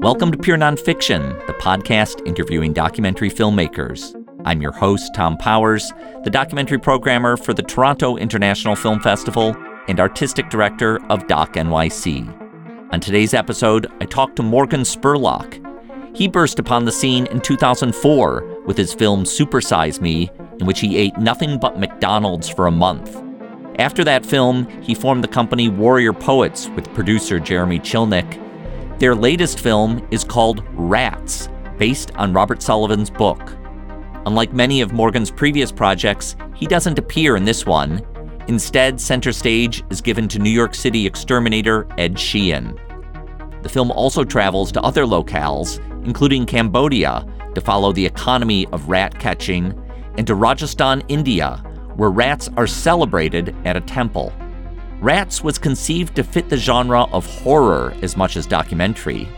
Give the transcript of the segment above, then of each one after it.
Welcome to Pure Nonfiction, the podcast interviewing documentary filmmakers. I'm your host, Tom Powers, the documentary programmer for the Toronto International Film Festival and artistic director of Doc NYC. On today's episode, I talked to Morgan Spurlock. He burst upon the scene in 2004 with his film Supersize Me, in which he ate nothing but McDonald's for a month. After that film, he formed the company Warrior Poets with producer Jeremy Chilnick. Their latest film is called Rats, based on Robert Sullivan's book. Unlike many of Morgan's previous projects, he doesn't appear in this one. Instead, center stage is given to New York City exterminator Ed Sheehan. The film also travels to other locales, including Cambodia, to follow the economy of rat catching, and to Rajasthan, India, where rats are celebrated at a temple. Rats was conceived to fit the genre of horror as much as documentary.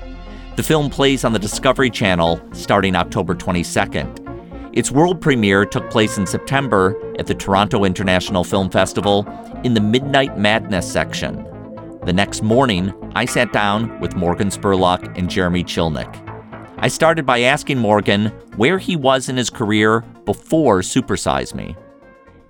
The film plays on the Discovery Channel starting October 22nd. Its world premiere took place in September at the Toronto International Film Festival in the Midnight Madness section. The next morning, I sat down with Morgan Spurlock and Jeremy Chilnick. I started by asking Morgan where he was in his career before Supersize Me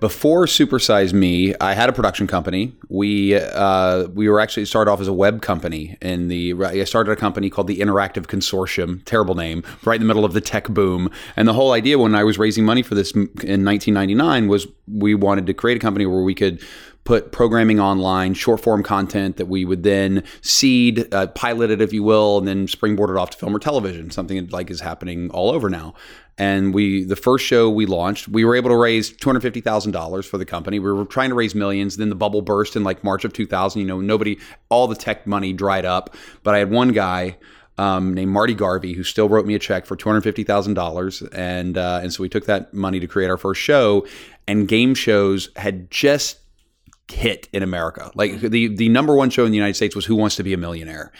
before Supersize Me, I had a production company. We uh, we were actually started off as a web company. In the I started a company called the Interactive Consortium. Terrible name. Right in the middle of the tech boom. And the whole idea when I was raising money for this in 1999 was we wanted to create a company where we could put programming online, short form content that we would then seed, uh, pilot it, if you will, and then springboard it off to film or television, something like is happening all over now. And we, the first show we launched, we were able to raise two hundred fifty thousand dollars for the company. We were trying to raise millions. Then the bubble burst in like March of two thousand. You know, nobody, all the tech money dried up. But I had one guy um, named Marty Garvey, who still wrote me a check for two hundred fifty thousand dollars, and uh, and so we took that money to create our first show. And game shows had just hit in America. Like the the number one show in the United States was Who Wants to Be a Millionaire.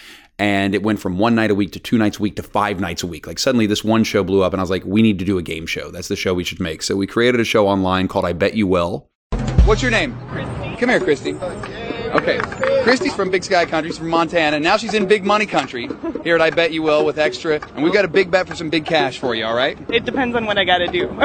And it went from one night a week to two nights a week to five nights a week. Like suddenly this one show blew up and I was like, we need to do a game show. That's the show we should make. So we created a show online called I Bet You Will. What's your name? Christy. Come here, Christy. Okay. Christy's from Big Sky Country. She's from Montana. Now she's in Big Money Country here at I Bet You Will with Extra. And we've got a big bet for some big cash for you, all right? It depends on what I got to do.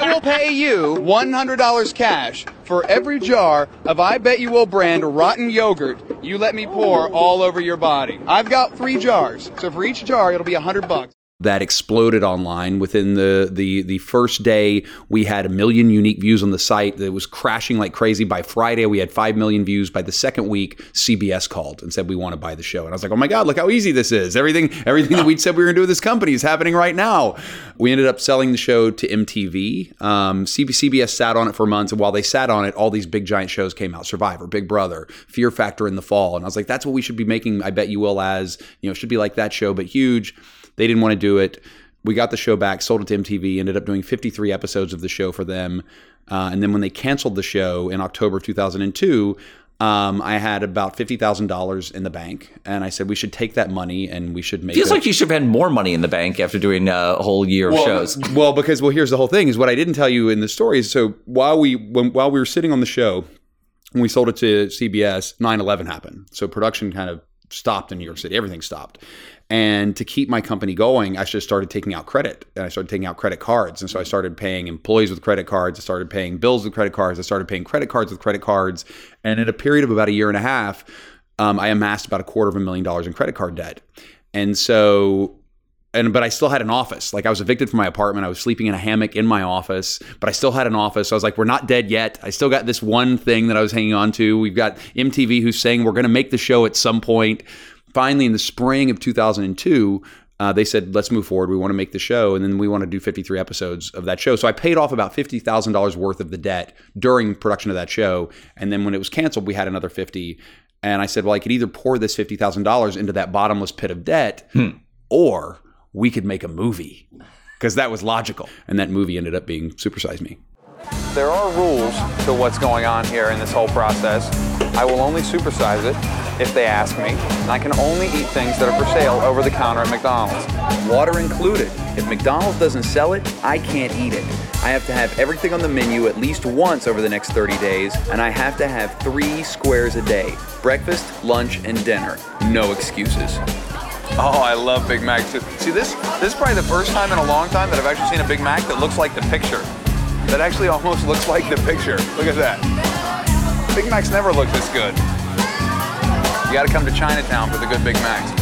I will pay you $100 cash for every jar of I Bet You Will brand rotten yogurt you let me pour all over your body. I've got three jars. So for each jar, it'll be 100 bucks that exploded online. Within the, the the first day we had a million unique views on the site that was crashing like crazy. By friday we had 5 million views. By the second week cbs called and said we want to buy the show. And i was like oh my god look how easy this is. Everything everything that we said we were going to do with this company is happening right now. We ended up selling the show to mtv um, cbs sat on it for months. And while they sat on it all these big giant shows came out. Survivor big brother fear factor in the fall. And i was like that's what we should be making i bet you will as you know should be like that show but huge they didn't want to do it. We got the show back, sold it to MTV, ended up doing 53 episodes of the show for them. Uh, and then when they canceled the show in October of 2002, um, I had about fifty thousand dollars in the bank, and I said we should take that money and we should make. Feels like you should have had more money in the bank after doing a whole year well, of shows. Well, because well, here's the whole thing: is what I didn't tell you in the story. Is so while we when, while we were sitting on the show, when we sold it to CBS, 9-11 happened. So production kind of stopped in New York City. Everything stopped. And to keep my company going, I just started taking out credit and I started taking out credit cards. And so I started paying employees with credit cards. I started paying bills with credit cards. I started paying credit cards with credit cards. And in a period of about a year and a half, um, I amassed about a quarter of a million dollars in credit card debt. And so and but I still had an office. Like I was evicted from my apartment. I was sleeping in a hammock in my office, but I still had an office. So I was like, we're not dead yet. I still got this one thing that I was hanging on to. We've got MTV who's saying we're going to make the show at some point finally, in the spring of 2002, uh, they said, let's move forward. We want to make the show. And then we want to do 53 episodes of that show. So I paid off about $50,000 worth of the debt during production of that show. And then when it was canceled, we had another 50. And I said, well, I could either pour this $50,000 into that bottomless pit of debt hmm. or we could make a movie because that was logical. And that movie ended up being Supersize Me. There are rules to what's going on here in this whole process. I will only supersize it if they ask me. And I can only eat things that are for sale over the counter at McDonald's. Water included. If McDonald's doesn't sell it, I can't eat it. I have to have everything on the menu at least once over the next 30 days, and I have to have three squares a day breakfast, lunch, and dinner. No excuses. Oh, I love Big Macs. See, this this is probably the first time in a long time that I've actually seen a Big Mac that looks like the picture. That actually almost looks like the picture. Look at that. Big Macs never look this good. You got to come to Chinatown for the good Big Macs.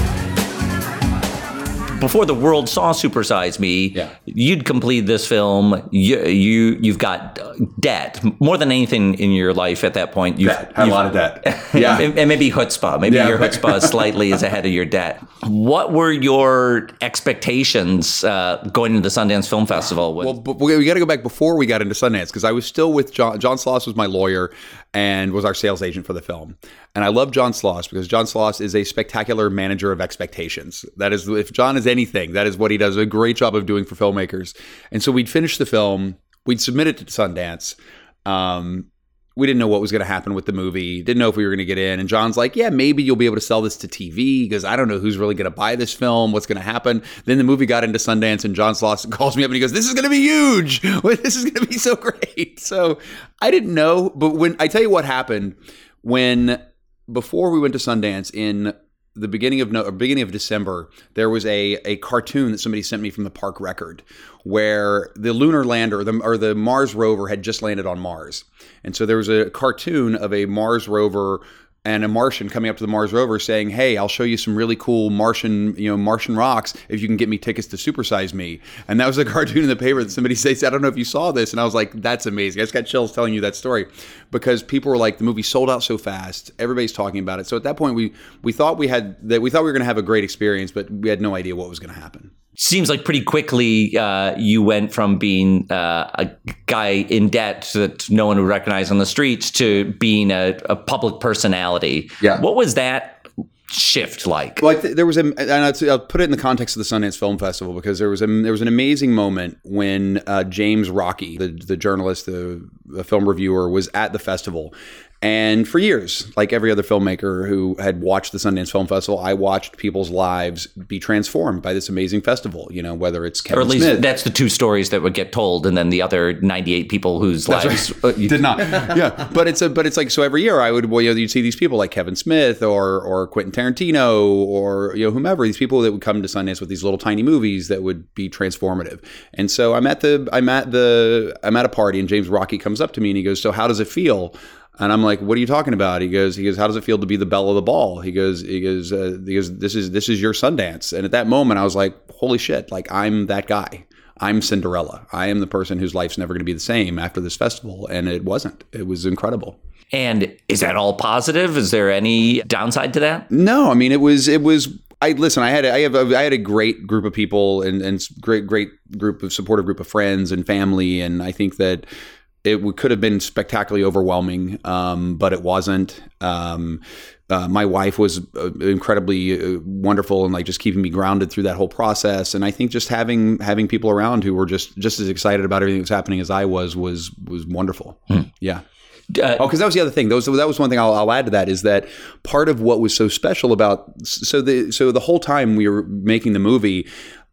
Before the world saw Supersize Me, Yeah. you'd completed this film. You, you you've got debt more than anything in your life at that point. You've, Debt. A you've- lot of debt. Yeah. Yeah. and, and maybe chutzpah. Maybe Yeah. your chutzpah is slightly is ahead of your debt. What were your expectations uh, going into the Sundance Film Festival? With, Well, but we, we got to go back before we got into Sundance because I was still with John. John Sloss was my lawyer and was our sales agent for the film. And I love John Sloss because John Sloss is a spectacular manager of expectations. That is, if John is anything, that is what he does a great job of doing for filmmakers. And so we'd finish the film, we'd submit it to Sundance. Um, we didn't know what was going to happen with the movie. Didn't know if we were going to get in. And John's like, "Yeah, maybe you'll be able to sell this to TV because I don't know who's really going to buy this film. What's going to happen?" Then the movie got into Sundance, and John Sloss calls me up and he goes, "This is going to be huge. This is going to be so great." So I didn't know, but when I tell you what happened when before we went to Sundance in the beginning of no, beginning of December, there was a a cartoon that somebody sent me from the Park Record, where the lunar lander the, or the Mars rover had just landed on Mars, and so there was a cartoon of a Mars rover and a Martian coming up to the Mars rover saying, "Hey, I'll show you some really cool Martian, you know, Martian rocks if you can get me tickets to Supersize Me." And that was a cartoon in the paper that somebody says, "I don't know if you saw this," and I was like, "That's amazing." I just got chills telling you that story because people were like, "The movie sold out so fast. Everybody's talking about it." So at that point, we we thought we had that we thought we were going to have a great experience, but we had no idea what was going to happen. Seems like pretty quickly uh, you went from being uh, a guy in debt that no one would recognize on the streets to being a, a public personality. Yeah. What was that shift like? Well, there was a, and I'll, I'll put it in the context of the Sundance Film Festival because there was a there was an amazing moment when uh, James Rocchi, the the journalist, the, the film reviewer, was at the festival. And for years, like every other filmmaker who had watched the Sundance Film Festival, I watched people's lives be transformed by this amazing festival. You know, whether it's Kevin Or at least Smith, that's the two stories that would get told, and then the other 98 people whose lives. uh, you- did not. yeah, but it's a but it's like so every year I would well you know you'd see these people like Kevin Smith or or Quentin Tarantino or you know whomever these people that would come to Sundance with these little tiny movies that would be transformative. And so I'm at the I'm at the I'm at a party and James Rocchi comes up to me and he goes, "So how does it feel?" And I'm like, "What are you talking about?" He goes, "He goes, how does it feel to be the belle of the ball?" He goes, "He goes, uh, he goes, this is this is your Sundance." And at that moment, I was like, "Holy shit! Like I'm that guy." I'm Cinderella. I am the person whose life's never going to be the same after this festival. And it wasn't. It was incredible. And is that all positive? Is there any downside to that? No, I mean, it was, it was, I listen, I had, a, I have, a, I had a great group of people and, and great, great group of supportive group of friends and family. And I think that it could have been spectacularly overwhelming, um, but it wasn't. Um, uh, my wife was uh, incredibly uh, wonderful and like just keeping me grounded through that whole process. And I think just having having people around who were just just as excited about everything that was happening as I was was was wonderful. Yeah. Uh, Oh, because that was the other thing. Those that was one thing I'll, I'll add to that is that part of what was so special about so the so the whole time we were making the movie,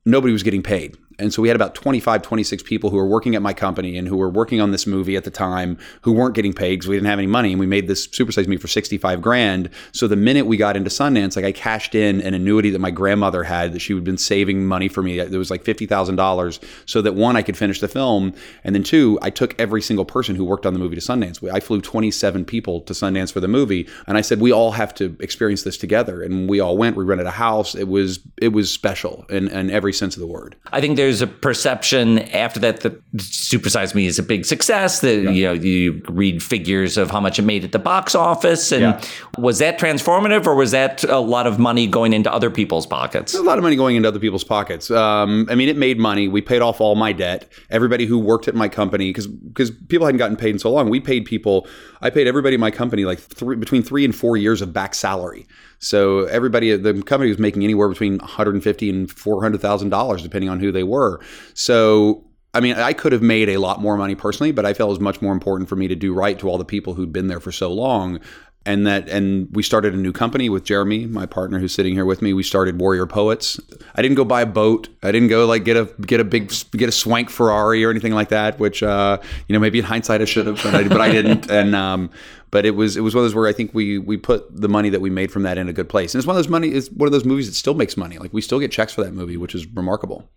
nobody was getting paid. And so we had about 25, 26 people who were working at my company and who were working on this movie at the time who weren't getting paid because we didn't have any money. And we made this Supersize Me for 65 grand. So the minute we got into Sundance, like I cashed in an annuity that my grandmother had that she had been saving money for me. It was like $50,000 so that one, I could finish the film. And then two, I took every single person who worked on the movie to Sundance. I flew 27 people to Sundance for the movie. And I said, we all have to experience this together. And we all went, we rented a house. It was, it was special in, in every sense of the word. I think there's a perception after that that Supersize Me is a big success. That you know you read figures of how much it made at the box office, and Yeah. was that transformative, or was that a lot of money going into other people's pockets? a lot of money going into other people's pockets. Um, I mean, it made money. We paid off all my debt. Everybody who worked at my company, because because people hadn't gotten paid in so long, we paid people. I paid everybody in my company like three, between three and four years of back salary. So everybody, the company was making anywhere between 150 and 400 thousand dollars, depending on who they were. So. I mean, I could have made a lot more money personally, but I felt it was much more important for me to do right to all the people who'd been there for so long and that and we started a new company with Jeremy, my partner who's sitting here with me. We started Warrior Poets. I didn't go buy a boat. I didn't go like get a get a big get a swank Ferrari or anything like that. Which uh, you know maybe in hindsight I should have, but I, but I didn't. And um, but it was it was one of those where I think we we put the money that we made from that in a good place. And it's one of those money is one of those movies that still makes money. Like we still get checks for that movie, which is remarkable.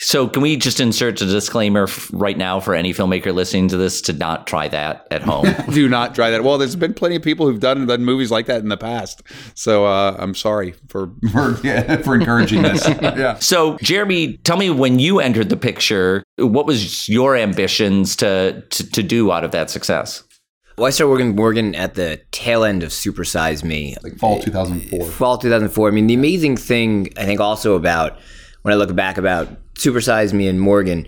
So, can we just insert a disclaimer f- right now for any filmmaker listening to this to not try that at home? Do not try that. Well, there's been plenty of people who've done, done movies like that in the past. So uh, I'm sorry for for, yeah, for encouraging this. yeah. So, Jeremy, tell me when you entered the picture, what was your ambitions to to, to do out of that success? Well, I started working working at the tail end of Super Size Me, like fall 2004. Fall 2004. I mean, the amazing thing I think also about when I look back about Supersize Me and Morgan,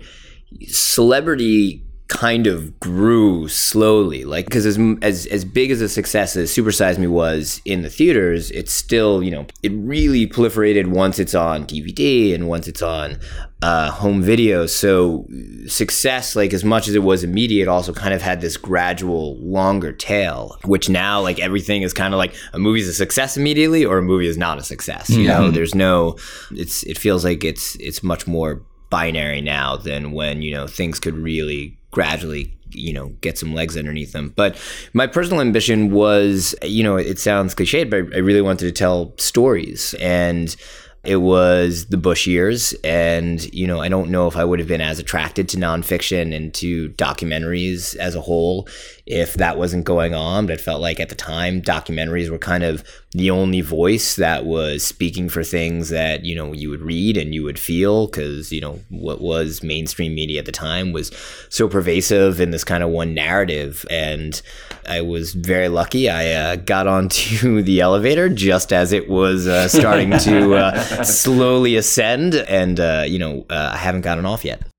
celebrity kind of grew slowly. Like because as, as as big as a success as supersize me was in the theaters it's still you know it really proliferated once it's on dvd and once it's on uh, home video. So success like as much as it was immediate also kind of had this gradual longer tail which now like everything is kind of like a movie is a success immediately or a movie is not a success you know? There's no it's it feels like it's it's much more binary now than when you know things could really gradually you know get some legs underneath them. But my personal ambition was you know it sounds cliched but i really wanted to tell stories. And it was the Bush years, and you know, I don't know if I would have been as attracted to nonfiction and to documentaries as a whole if that wasn't going on. But it felt like at the time, documentaries were kind of the only voice that was speaking for things that you know you would read and you would feel, because you know what was mainstream media at the time was so pervasive in this kind of one narrative, and I was very lucky. I uh, got onto the elevator just as it was uh, starting to uh, slowly ascend, and uh, you know uh, I haven't gotten off yet.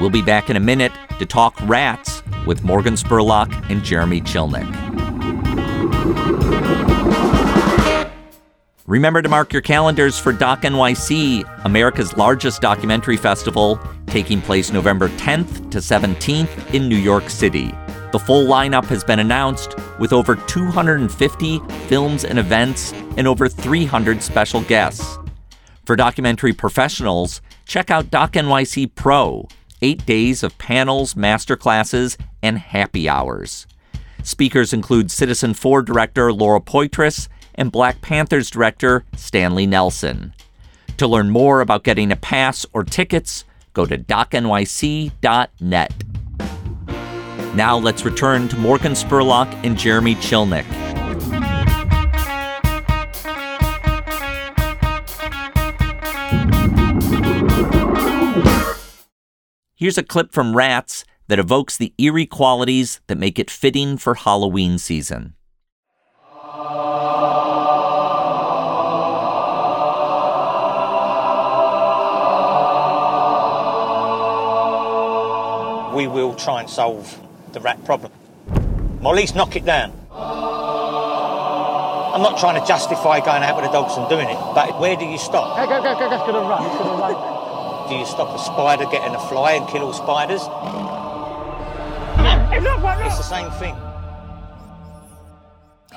We'll be back in a minute to talk rats with Morgan Spurlock and Jeremy Chilnick. Remember to mark your calendars for Doc NYC, America's largest documentary festival, taking place November 10th to 17th in New York City. The full lineup has been announced with over 250 films and events and over 300 special guests. For documentary professionals, check out Doc NYC Pro, eight days of panels, masterclasses, and happy hours. Speakers include Citizenfour director Laura Poitras and Black Panthers director Stanley Nelson. To learn more about getting a pass or tickets, go to docnyc.net. Now let's return to Morgan Spurlock and Jeremy Chilnick. Here's a clip from Rats that evokes the eerie qualities that make it fitting for Halloween season. we will try and solve the rat problem. Or at least knock it down. I'm not trying to justify going out with the dogs and doing it, but where do you stop? Go, go, go, go, go, it's gonna run, it's gonna run. Do you stop a spider getting a fly and kill all spiders? It's the same thing.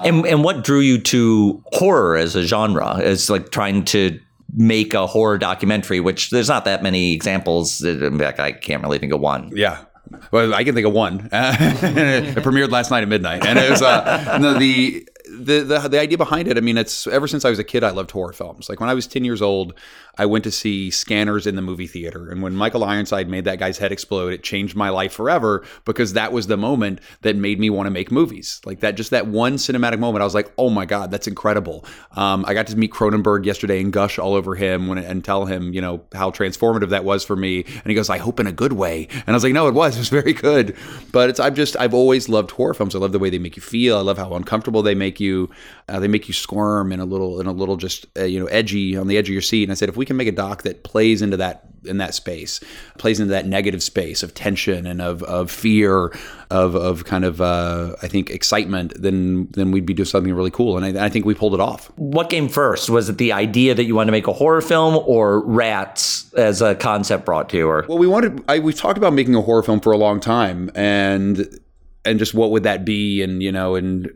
And, and what drew you to horror as a genre? As like trying to make a horror documentary, which there's not that many examples. In fact, I can't really think of one. Yeah. Well, I can think of one. it premiered last night at midnight, and it was uh, no, the, the the the idea behind it. I mean, it's ever since I was a kid, I loved horror films. Like when I was ten years old, I went to see Scanners in the movie theater, and when Michael Ironside made that guy's head explode, it changed my life forever because that was the moment that made me want to make movies. Like that, just that one cinematic moment, I was like, oh my god, that's incredible. Um, I got to meet Cronenberg yesterday and gush all over him when, and tell him, you know, how transformative that was for me. And he goes, I hope in a good way. And I was like, no, it was. It was very good. But it's I've just I've always loved horror films. I love the way they make you feel. I love how uncomfortable they make you. Uh, they make you squirm and a little and a little just uh, you know edgy on the edge of your seat. And I said, if we can make a doc that plays into that in that space, plays into that negative space of tension and of, of fear, of, of kind of uh, I think excitement, then then we'd be doing something really cool. And I, I think we pulled it off. What came first? Was it the idea that you wanted to make a horror film, or Rats as a concept brought to you? Or Well, we wanted. I, we've talked about making a horror film for a long time, and and just what would that be, and you know, and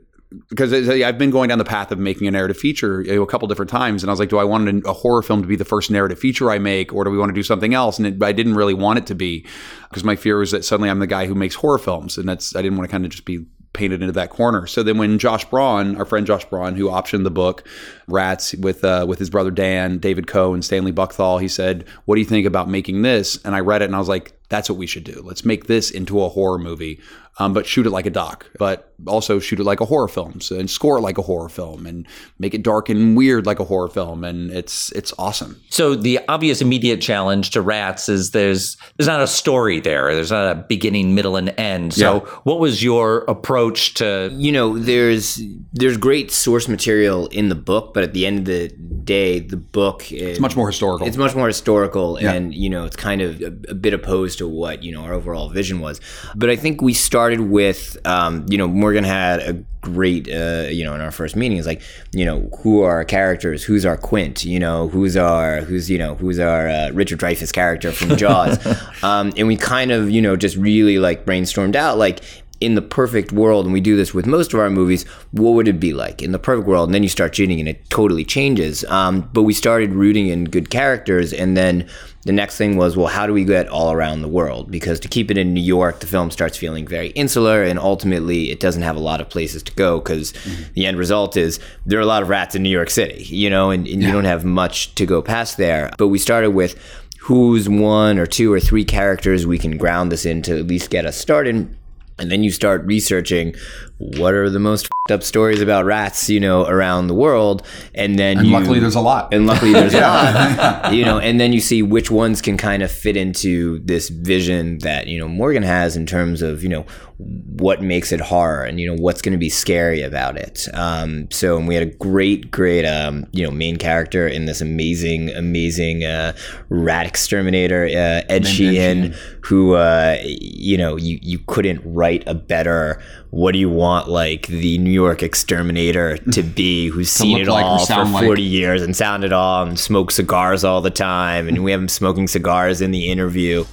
because I've been going down the path of making a narrative feature a couple different times, and I was like, do I want a horror film to be the first narrative feature I make, or do we want to do something else? And it, I didn't really want it to be because my fear was that suddenly I'm the guy who makes horror films, and that's I didn't want to kind of just be painted into that corner. So then when Josh Braun, our friend Josh Braun, who optioned the book Rats with uh, with his brother Dan, David Koh, and Stanley Buchthal, he said, "What do you think about making this?" And I read it and I was like, "That's what we should do. Let's make this into a horror movie." Um, but shoot it like a doc, but also shoot it like a horror film so, and score it like a horror film and make it dark and weird like a horror film. And it's it's awesome. So the obvious immediate challenge to Rats is there's there's not a story there. There's not a beginning, middle, and end. So yeah. what was your approach to? You know, there's there's great source material in the book, but at the end of the day, the book is, it's much more historical. It's much more historical, yeah. and you know, it's kind of a, a bit opposed to what you know our overall vision was. But I think we started started with, um, you know, Morgan had a great, uh, you know, in our first meeting is like, you know, who are our characters? Who's our Quint? You know, who's our, who's, you know, who's our uh, Richard Dreyfuss character from Jaws? um, and we kind of, you know, just really like brainstormed out like, in the perfect world, and we do this with most of our movies, what would it be like in the perfect world? And then you start shooting, and it totally changes. Um, but we started rooting in good characters, and then the next thing was, well, how do we get all around the world? Because to keep it in New York, the film starts feeling very insular, and ultimately, it doesn't have a lot of places to go. Because mm-hmm. the end result is there are a lot of rats in New York City, you know, and, and yeah. you don't have much to go past there. But we started with who's one or two or three characters we can ground this in to at least get us started and then you start researching what are the most up stories about rats, you know, around the world, and then and you, luckily there's a lot, and luckily there's a lot, you know, and then you see which ones can kind of fit into this vision that you know Morgan has in terms of you know what makes it horror and you know what's going to be scary about it. Um, so we had a great, great um, you know main character in this amazing, amazing uh, rat exterminator, uh, Ed Sheehan, who uh, you know you you couldn't write a better what do you want like the New York exterminator to be who's seen it like all for 40 like. years and sound it all and smoke cigars all the time and we have him smoking cigars in the interview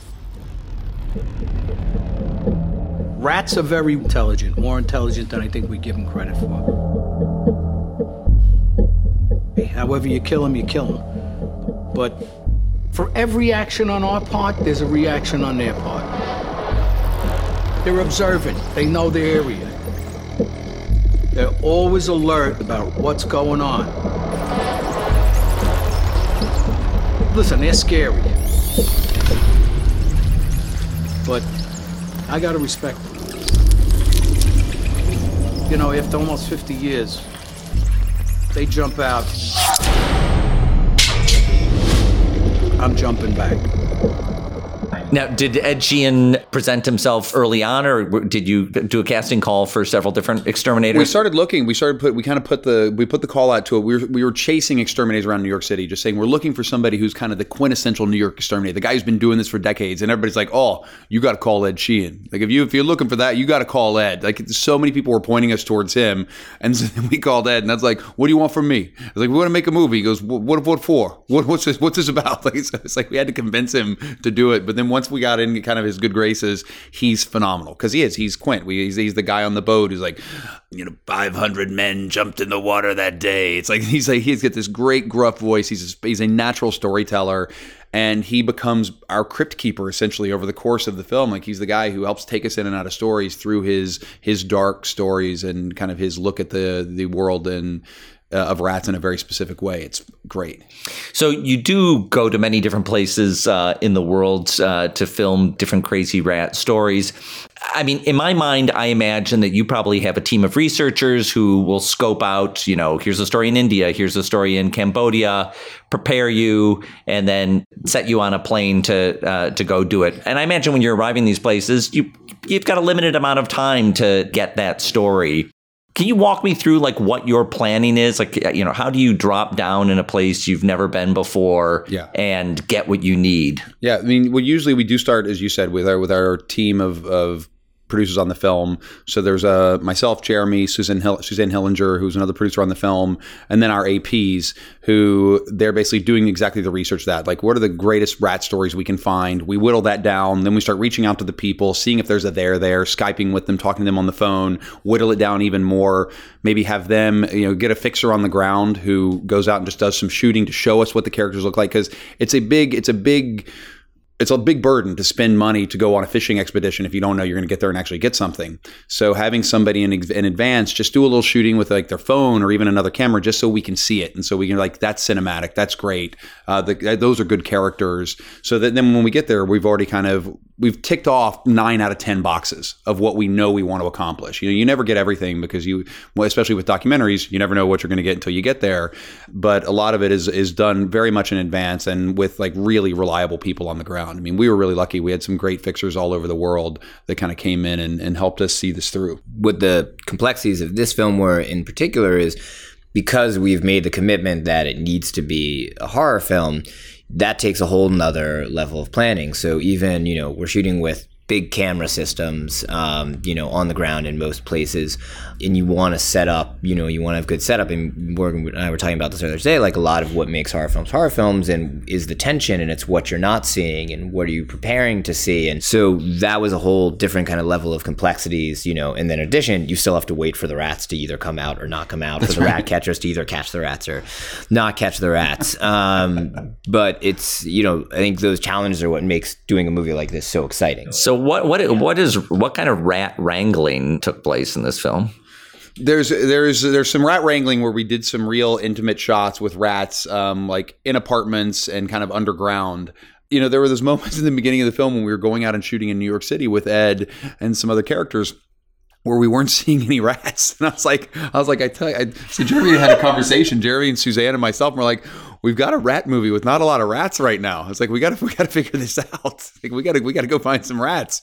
rats are very intelligent more intelligent than i think we give them credit for however you kill them you kill them but for every action on our part there's a reaction on their part they're observant. They know the area. They're always alert about what's going on. Listen, they're scary. But I gotta respect them. You know, after almost 50 years, they jump out. I'm jumping back. Now, did Ed Sheehan present himself early on, or did you do a casting call for several different exterminators? We started looking. We started put. We kind of put the we put the call out to it. We were we were chasing exterminators around New York City, just saying we're looking for somebody who's kind of the quintessential New York exterminator, the guy who's been doing this for decades. And everybody's like, "Oh, you got to call Ed Sheehan. Like if you if you're looking for that, you got to call Ed." Like so many people were pointing us towards him, and so then we called Ed, and that's like, "What do you want from me?" I was like, "We want to make a movie." He goes, "What what for? What what's this? What's this about?" Like it's, it's like we had to convince him to do it. But then once we got in, kind of of his good graces, he's phenomenal because he is. He's Quint. We, he's, he's the guy on the boat who's like, you know, 500 men jumped in the water that day. It's like he's like he's got this great gruff voice. He's a, he's a natural storyteller, and he becomes our crypt keeper essentially over the course of the film. Like he's the guy who helps take us in and out of stories through his his dark stories and kind of his look at the the world and uh, of rats in a very specific way. It's great. So you do go to many different places uh, in the world uh, to film different crazy rat stories. I mean, in my mind, I imagine that you probably have a team of researchers who will scope out, you know, here's a story in India, here's a story in Cambodia, prepare you, and then set you on a plane to uh, to go do it. And I imagine when you're arriving these places, you you've got a limited amount of time to get that story. Can you walk me through like what your planning is? Like, you know, how do you drop down in a place you've never been before yeah. and get what you need? Yeah. I mean, well, usually we do start, as you said, with our, with our team of, of producers on the film. So there's uh, myself, Jeremy, Susan Hill- Suzanne Hillinger, who's another producer on the film, and then our APs, who they're basically doing exactly the research that like what are the greatest rat stories we can find. We whittle that down, then we start reaching out to the people, seeing if there's a there there, skyping with them, talking to them on the phone, whittle it down even more. Maybe have them, you know, get a fixer on the ground who goes out and just does some shooting to show us what the characters look like because it's a big, it's a big it's a big burden to spend money to go on a fishing expedition if you don't know you're going to get there and actually get something. So having somebody in, in advance just do a little shooting with like their phone or even another camera just so we can see it and so we can like that's cinematic, that's great. Uh, the, those are good characters. So that then when we get there, we've already kind of we've ticked off nine out of ten boxes of what we know we want to accomplish. You know, you never get everything because you, well, especially with documentaries, you never know what you're going to get until you get there. But a lot of it is is done very much in advance and with like really reliable people on the ground. I mean, we were really lucky. We had some great fixers all over the world that kind of came in and, and helped us see this through. What the complexities of this film were in particular is because we've made the commitment that it needs to be a horror film that takes a whole nother level of planning. So even, you know, we're shooting with big camera systems, um, you know, on the ground in most places, and you want to set up, you know, you want to have good setup. And Morgan and I were talking about this earlier today. Like a lot of what makes horror films horror films, and is the tension, and it's what you're not seeing, and what are you preparing to see. And so that was a whole different kind of level of complexities, you know. And then in addition, you still have to wait for the rats to either come out or not come out, That's for the right. rat catchers to either catch the rats or not catch the rats. Um, but it's you know, I think those challenges are what makes doing a movie like this so exciting. So what what what is what kind of rat wrangling took place in this film? There's there's there's some rat wrangling where we did some real intimate shots with rats, um, like in apartments and kind of underground. You know, there were those moments in the beginning of the film when we were going out and shooting in New York City with Ed and some other characters where we weren't seeing any rats. And I was like, I was like, I tell you, I, so Jeremy had a conversation, Jeremy and Suzanne and myself, and we're like, we've got a rat movie with not a lot of rats right now. It's like we got to we got to figure this out. Like we got to we got to go find some rats,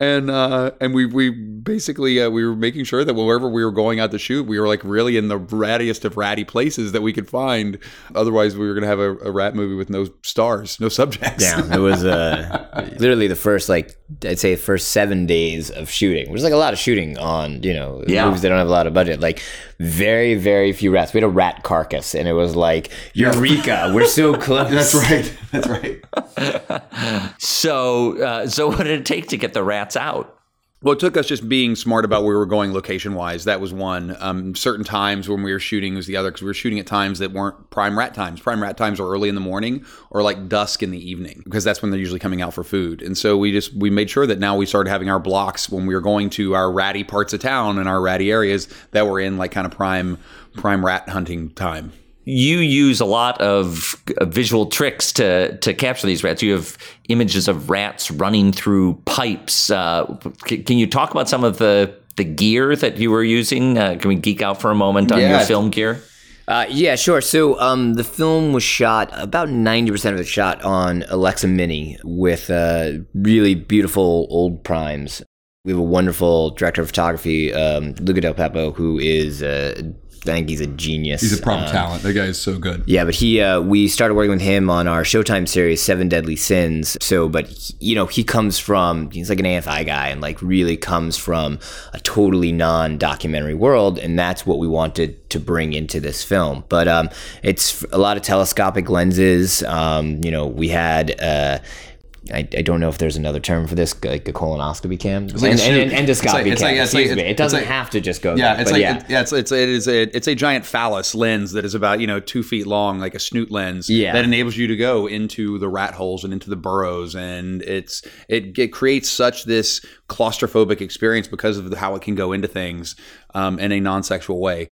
and uh, and we we basically uh, we were making sure that wherever we were going out to shoot, we were like really in the rattiest of ratty places that we could find. Otherwise, we were gonna have a, a rat movie with no stars, no subjects. Yeah, it was uh, literally the first like I'd say the first seven days of shooting, which is like a lot of shooting on you know yeah. movies that don't have a lot of budget. Like very very few rats. We had a rat carcass, and it was like eureka, we're so close. That's right. That's right. so uh, so what did it take to get the rats out? Well, it took us just being smart about where we were going location wise. That was one. Um, certain times when we were shooting was the other because we were shooting at times that weren't prime rat times. Prime rat times are early in the morning or like dusk in the evening because that's when they're usually coming out for food. And so we just we made sure that now we started having our blocks when we were going to our ratty parts of town and our ratty areas that were in like kind of prime prime rat hunting time you use a lot of visual tricks to to capture these rats. You have images of rats running through pipes. Uh, can you talk about some of the the gear that you were using? Uh, can we geek out for a moment on yeah. your film gear? Uh, yeah, sure. So um, the film was shot about ninety percent of it shot on Alexa Mini with uh, really beautiful old primes. We have a wonderful director of photography, um, Luca Del Puppo, who is uh, I think he's a genius. He's a proper um, talent. That guy is so good. Yeah, but he uh, we started working with him on our Showtime series Seven Deadly Sins. So, but he, you know, he comes from he's like an AFI guy and like really comes from a totally non-documentary world, and that's what we wanted to bring into this film. But um, it's a lot of telescopic lenses. Um, you know, we had. Uh, I, I don't know if there's another term for this, like a colonoscopy cam, like and, and, and, endoscopy like, cam. Like, excuse me. It doesn't have to just go. Yeah, there, it's like yeah, it, yeah, it's it's it is a it's a giant phallus lens that is about you know two feet long, like a snoot lens. Yeah. that enables you to go into the rat holes and into the burrows, and it's it, it creates such this claustrophobic experience because of how it can go into things um, in a non-sexual way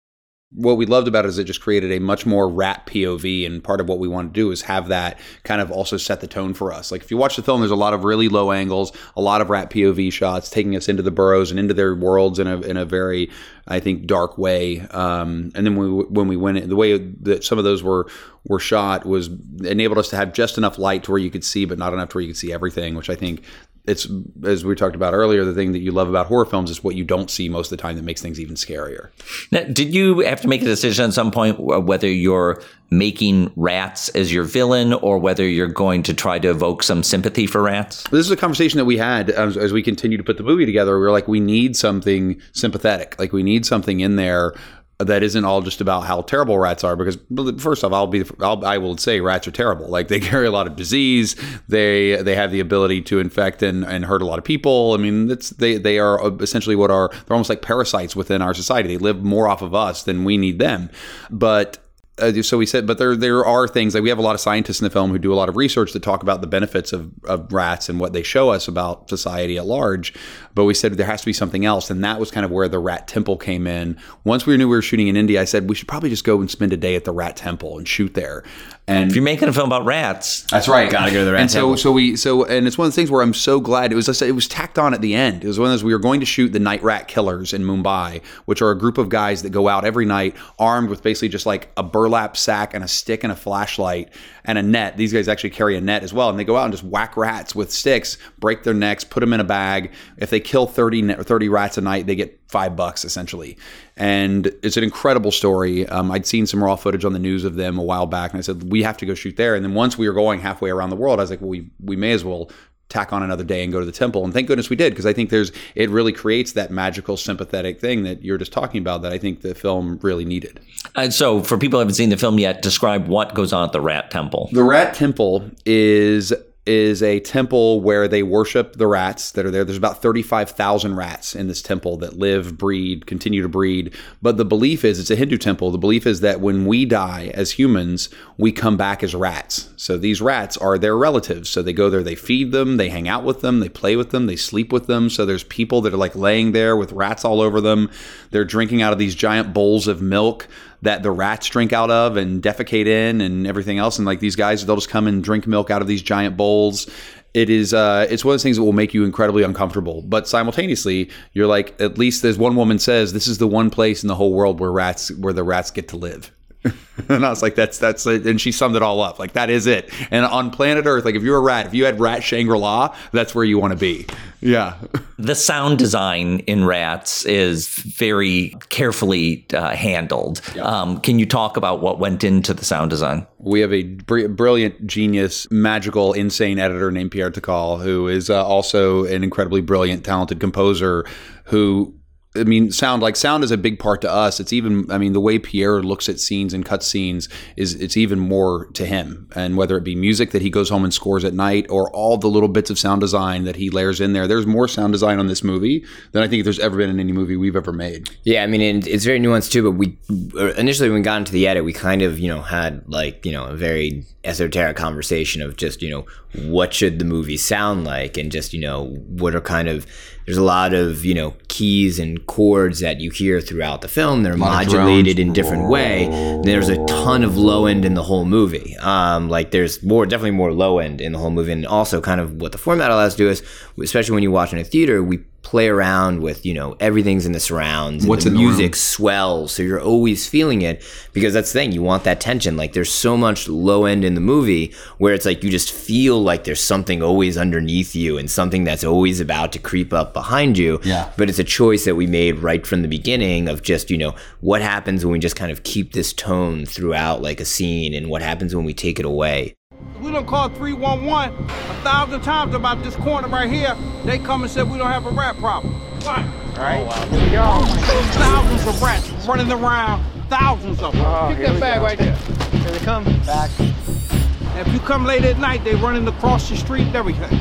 what we loved about it is it just created a much more rat POV, and part of what we want to do is have that kind of also set the tone for us. Like if you watch the film, there's a lot of really low angles, a lot of rat POV shots, taking us into the burrows and into their worlds in a in a very, I think, dark way. Um, and then when we, when we went in, the way that some of those were were shot was enabled us to have just enough light to where you could see, but not enough to where you could see everything, which I think it's as we talked about earlier, the thing that you love about horror films is what you don't see most of the time that makes things even scarier. Now, did you have to make a decision at some point whether you're making rats as your villain or whether you're going to try to evoke some sympathy for rats? This is a conversation that we had as, as we continue to put the movie together. We were like, we need something sympathetic. Like we need something in there that isn't all just about how terrible rats are because first off I'll be I'll, I will say rats are terrible. Like they carry a lot of disease. They they have the ability to infect and, and hurt a lot of people. I mean it's they they are uh, essentially what are they're almost like parasites within our society. They live more off of us than we need them. But uh, so we said, but there there are things like we have a lot of scientists in the film who do a lot of research that talk about the benefits of, of rats and what they show us about society at large. But we said there has to be something else, and that was kind of where the rat temple came in. Once we knew we were shooting in India, I said we should probably just go and spend a day at the rat temple and shoot there. And if you're making a film about rats, that's right. Gotta go to the rat and so so we so and it's one of the things where I'm so glad it was. I said it was tacked on at the end. It was one of those we were going to shoot the night rat killers in Mumbai, which are a group of guys that go out every night armed with basically just like a burlap sack and a stick and a flashlight and a net. These guys actually carry a net as well, and they go out and just whack rats with sticks, break their necks, put them in a bag. If they kill 30, ne- 30 rats a night, they get five bucks essentially. And it's an incredible story. Um, I'd seen some raw footage on the news of them a while back, and I said we have to go shoot there. And then once we were going halfway around the world, I was like, well, we we may as well tack on another day and go to the temple. And thank goodness we did because I think there's it really creates that magical sympathetic thing that you're just talking about that I think the film really needed. And so, for people who haven't seen the film yet, describe what goes on at the Rat Temple. The Rat Temple is is a temple where they worship the rats that are there. There's about 35,000 rats in this temple that live, breed, continue to breed. But the belief is it's a Hindu temple. The belief is that when we die as humans, we come back as rats. So these rats are their relatives. So they go there, they feed them, they hang out with them, they play with them, they sleep with them. So there's people that are like laying there with rats all over them. They're drinking out of these giant bowls of milk that the rats drink out of and defecate in and everything else. And like these guys, they'll just come and drink milk out of these giant bowls. It is uh, it's one of those things that will make you incredibly uncomfortable. But simultaneously, you're like, at least as one woman says, this is the one place in the whole world where rats where the rats get to live. and I was like, that's that's it. And she summed it all up. Like that is it. And on planet Earth, like if you're a rat, if you had rat Shangri La, that's where you want to be. Yeah. The sound design in Rats is very carefully uh, handled. Um, can you talk about what went into the sound design? We have a br- brilliant, genius, magical, insane editor named Pierre Takal, who is uh, also an incredibly brilliant, talented composer who I mean, sound like sound is a big part to us. It's even, I mean, the way Pierre looks at scenes and cuts scenes is it's even more to him. And whether it be music that he goes home and scores at night, or all the little bits of sound design that he layers in there, there's more sound design on this movie than I think there's ever been in any movie we've ever made. Yeah, I mean, it's very nuanced too. But we uh, initially, when we got into the edit, we kind of, you know, had like, you know, a very esoteric conversation of just, you know, what should the movie sound like, and just, you know, what are kind of there's a lot of you know keys and chords that you hear throughout the film. They're modulated in different way. There's a ton of low end in the whole movie. Um, like there's more, definitely more low end in the whole movie, and also kind of what the format allows to do is, especially when you watch in a theater, we play around with you know everything's in the surrounds and What's the the music room. swells so you're always feeling it because that's the thing you want that tension like there's so much low end in the movie where it's like you just feel like there's something always underneath you and something that's always about to creep up behind you Yeah. but it's a choice that we made right from the beginning of just you know what happens when we just kind of keep this tone throughout like a scene and what happens when we take it away We done called 311 a thousand times about this corner right here. They come and said we don't have a rat problem. What? Right? Oh, here we go. Thousands of rats running around. Thousands of them. Oh, Pick that bag right there. Here they come. Back. And if you come late at night, they running across the street and everything.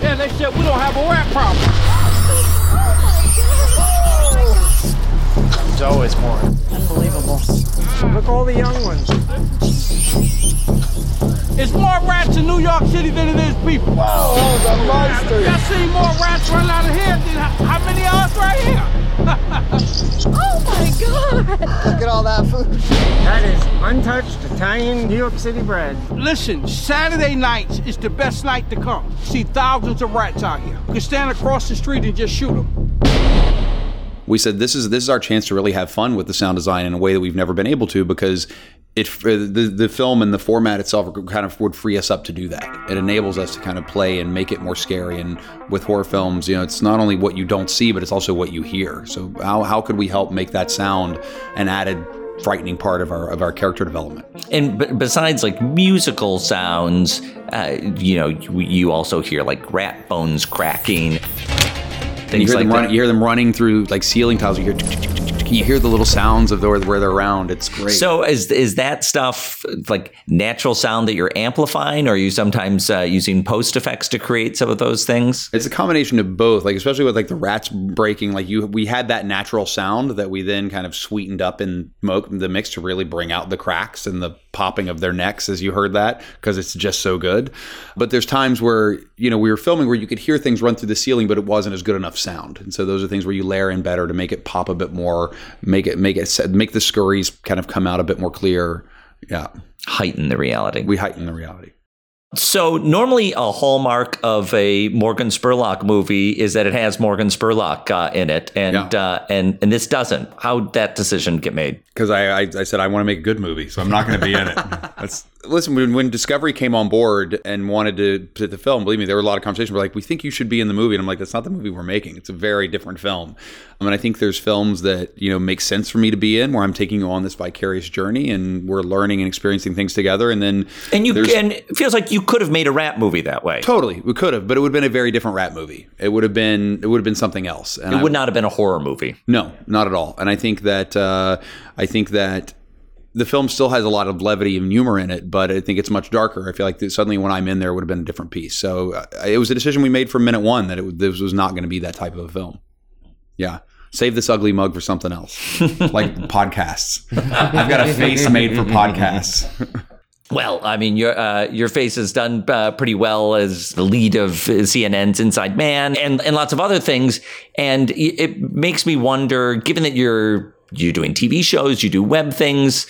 Yeah, they said we don't have a rat problem. Oh, There's always more. Unbelievable. Look all the young ones. It's more rats in New York City than it is people. Wow, the monster. Y'all seen more rats running out of here than how how many of us right here? Oh my god! Look at all that food. That is untouched Italian New York City bread. Listen, Saturday nights is the best night to come. See thousands of rats out here. You can stand across the street and just shoot them. We said this is this is our chance to really have fun with the sound design in a way that we've never been able to because it the the film and the format itself kind of would free us up to do that. It enables us to kind of play and make it more scary. And with horror films, you know, it's not only what you don't see, but it's also what you hear. So how how could we help make that sound an added frightening part of our of our character development? And b- besides like musical sounds, uh, you know, you, you also hear like rat bones cracking. And you hear, like them run, that. you hear them running through like ceiling tiles. You hear you hear the little sounds of where, where they're around. It's great. So is is that stuff like natural sound that you're amplifying, or are you sometimes uh, using post effects to create some of those things? It's a combination of both, like especially with like the rats breaking. Like you, we had that natural sound that we then kind of sweetened up in the mix to really bring out the cracks and the popping of their necks as you heard that because it's just so good. But there's times where you know we were filming where you could hear things run through the ceiling, but it wasn't as good enough sound. And so those are things where you layer in better to make it pop a bit more, make it make it make the scurries kind of come out a bit more clear. Yeah, Heighten the reality. we heighten the reality. So normally a hallmark of a Morgan Spurlock movie is that it has Morgan Spurlock uh, in it, and Yeah. uh, and and this doesn't. How would that decision get made? because I, I I said I want to make a good movie, so I'm not going to be in it. That's listen. When, when Discovery came on board and wanted to put the film, believe me, there were a lot of conversations. We're like, we think you should be in the movie, and I'm like, that's not the movie we're making. It's a very different film. I mean, I think there's films that you know make sense for me to be in, where I'm taking you on this vicarious journey, and we're learning and experiencing things together, and then And you and it feels like you could have made a rap movie that way. totally we could have, but it would have been a very different rap movie. It would have been it would have been something else. And It I- would not have been a horror movie. No, not at all. And I think that uh, I think that the film still has a lot of levity and humor in it, but I think it's much darker. I feel like that suddenly when I'm in there, it would have been a different piece. So uh, it was a decision we made from minute one that it, this was not going to be that type of a film. Yeah. Save this ugly mug for something else, like podcasts. I've got a face made for podcasts. Well, I mean, your uh, your face has done uh, pretty well as the lead of CNN's Inside Man and and lots of other things, and it it makes me wonder. Given that you're you're doing TV shows, you do web things.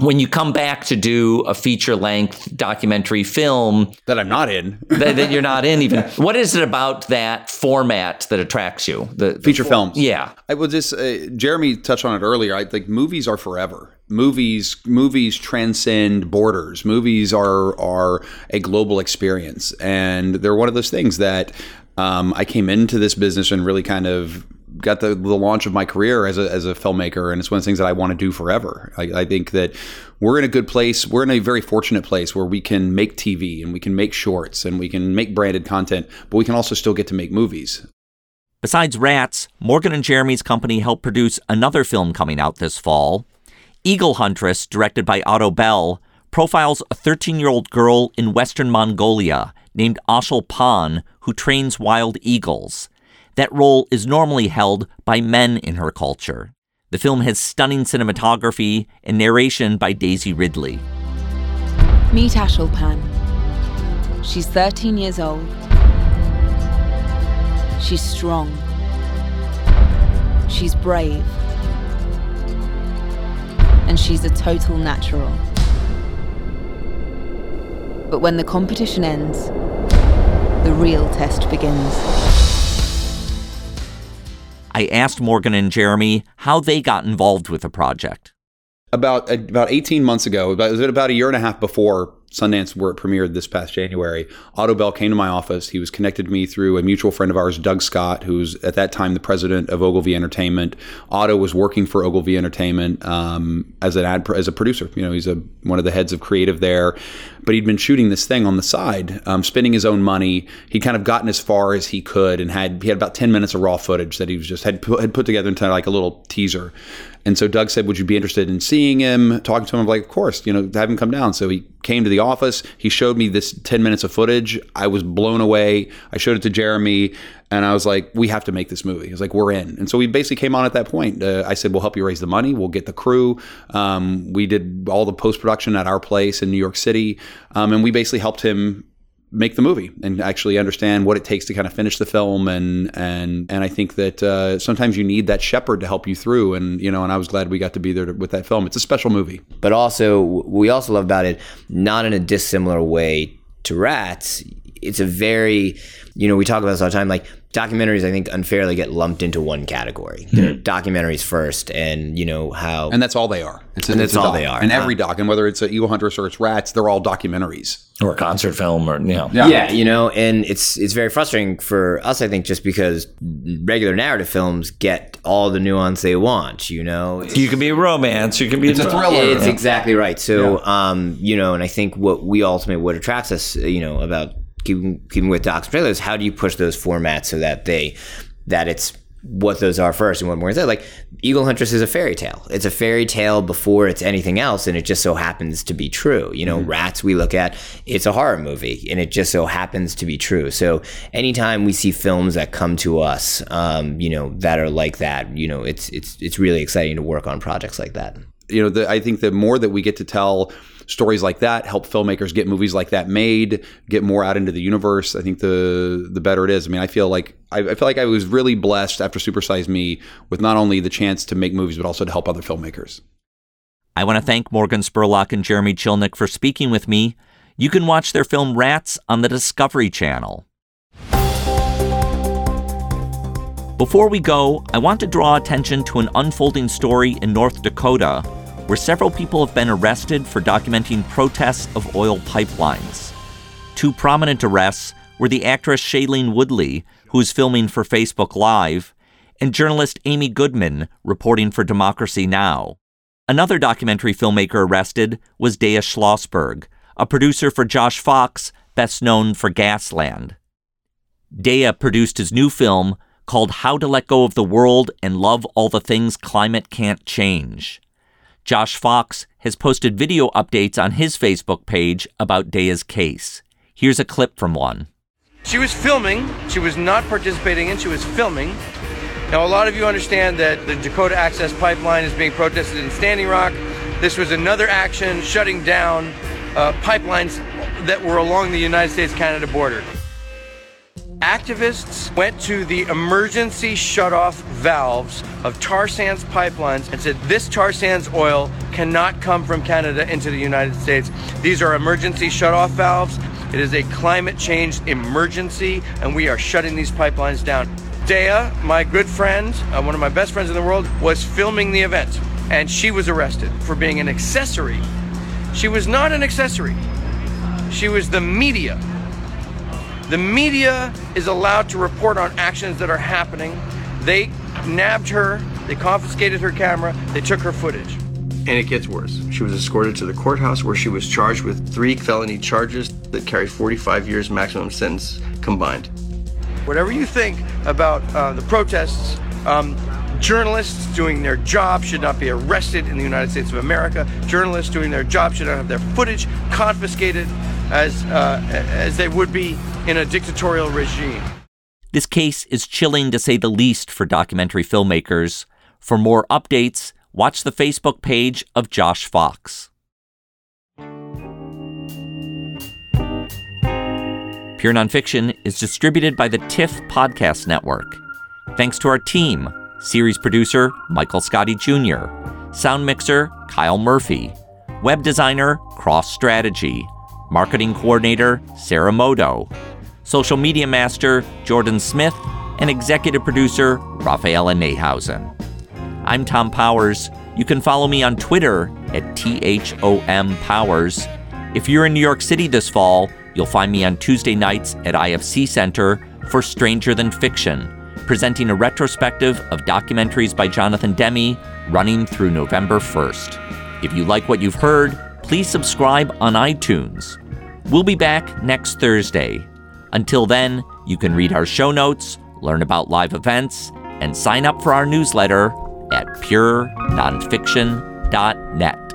When you come back to do a feature length documentary film that I'm not in. that, that you're not in, even what is it about that format that attracts you? The, the feature films. Yeah. I will just uh, Jeremy touched on it earlier. I think movies are forever. Movies movies transcend borders. Movies are are a global experience, and they're one of those things that um, I came into this business and really kind of got the, the launch of my career as a, as a filmmaker, and it's one of the things that I want to do forever. I, I think that we're in a good place. We're in a very fortunate place where we can make TV and we can make shorts and we can make branded content, but we can also still get to make movies. Besides Rats, Morgan and Jeremy's company helped produce another film coming out this fall. Eagle Huntress, directed by Otto Bell, profiles a 13 year old girl in western Mongolia named Aisholpan who trains wild eagles. That role is normally held by men in her culture. The film has stunning cinematography and narration by Daisy Ridley. Meet Aisholpan. She's 13 years old. She's strong. She's brave. And she's a total natural. But when the competition ends, the real test begins. I asked Morgan and Jeremy how they got involved with the project. about uh, about 18 months ago, about, about a year and a half before Sundance where it premiered this past January, Otto Bell came to my office. He was connected to me through a mutual friend of ours, Doug Scott, who's at that time the president of Ogilvy Entertainment. Otto was working for Ogilvy Entertainment um, as an ad as a producer. You know, he's a one of the heads of creative there, but he'd been shooting this thing on the side, um, spending his own money. He'd kind of gotten as far as he could, and had he had about 10 minutes of raw footage that he was just had had put together into like a little teaser. And so Doug said, "Would you be interested in seeing him, talking to him?" I'm like, "Of course, you know, have him come down." So he came to the office. He showed me this 10 minutes of footage. I was blown away. I showed it to Jeremy, and I was like, "We have to make this movie." I was like, "We're in." And so we basically came on at that point. Uh, I said, "We'll help you raise the money. We'll get the crew." Um, we did all the post production at our place in New York City, um, and we basically helped him make the movie and actually understand what it takes to kind of finish the film and and and I think that uh, sometimes you need that shepherd to help you through and you know and I was glad we got to be there to, with that film it's a special movie But also, we also love about it, not in a dissimilar way to Rats. It's a very, you know, we talk about this all the time. Like documentaries I think unfairly get lumped into one category. They're documentaries first, and you know how, And that's all they are. It's, And it's that's all doc. they are. And every doc, and whether it's a Eagle Huntress or it's Rats, they're all documentaries. Or a concert film, or, you know. yeah. you know, and it's it's very frustrating for us, I think, just because regular narrative films get all the nuance they want. You know, You can be a romance, you can be It's a thriller. It's exactly right. So, um, you know, and I think what we ultimately what attracts us, you know, about keeping keeping with docs and trailers, how do you push those formats so that they that it's what those are first and what more is that? like Eagle Huntress is a fairy tale. It's a fairy tale before it's anything else, and it just so happens to be true. You know, Rats we look at, it's a horror movie, and it just so happens to be true. So anytime we see films that come to us, um, you know, that are like that, you know, it's it's it's really exciting to work on projects like that. You know, the, I think the more that we get to tell stories like that, help filmmakers get movies like that made, get more out into the universe. I think the the better it is. I mean, I feel like I, I feel like I was really blessed after Supersize Me with not only the chance to make movies but also to help other filmmakers. I want to thank Morgan Spurlock and Jeremy Chilnick for speaking with me. You can watch their film Rats on the Discovery Channel. Before we go, I want to draw attention to an unfolding story in North Dakota where several people have been arrested for documenting protests of oil pipelines. Two prominent arrests were the actress Shailene Woodley, who was filming for Facebook Live, and journalist Amy Goodman, reporting for Democracy Now! Another documentary filmmaker arrested was Deia Schlosberg, a producer for Josh Fox, best known for Gasland. Deia produced his new film called How to Let Go of the World and Love All the Things Climate Can't Change. Josh Fox has posted video updates on his Facebook page about Deia's case. Here's a clip from one. She was filming. She was not participating in. She was filming. Now, a lot of you understand that the Dakota Access Pipeline is being protested in Standing Rock. This was another action shutting down uh, pipelines that were along the United States-Canada border. Activists went to the emergency shutoff valves of tar sands pipelines and said this tar sands oil cannot come from Canada into the United States. These are emergency shutoff valves. It is a climate change emergency, and we are shutting these pipelines down. Deia, my good friend, uh, one of my best friends in the world, was filming the event, and she was arrested for being an accessory. She was not an accessory, she was the media. The media is allowed to report on actions that are happening. They nabbed her, they confiscated her camera, they took her footage. And it gets worse. She was escorted to the courthouse where she was charged with three felony charges that carry 45 years maximum sentence combined. Whatever you think about uh, the protests, um, journalists doing their job should not be arrested in the United States of America. Journalists doing their job should not have their footage confiscated as uh, as they would be in a dictatorial regime. This case is chilling to say the least for documentary filmmakers. For more updates, watch the Facebook page of Josh Fox. Pure Nonfiction is distributed by the TIFF Podcast Network. Thanks to our team series producer Michael Scotty Jr., sound mixer Kyle Murphy, web designer Cross Strategy, marketing coordinator Sarah Moto, social media master Jordan Smith, and executive producer Raphaela Neihausen. I'm Thom Powers. You can follow me on Twitter at THOM Powers. If you're in New York City this fall, you'll find me on Tuesday nights at IFC Center for Stranger Than Fiction, presenting a retrospective of documentaries by Jonathan Demme running through November 1st. If you like what you've heard, please subscribe on iTunes. We'll be back next Thursday. Until then, you can read our show notes, learn about live events, and sign up for our newsletter at purenonfiction.net.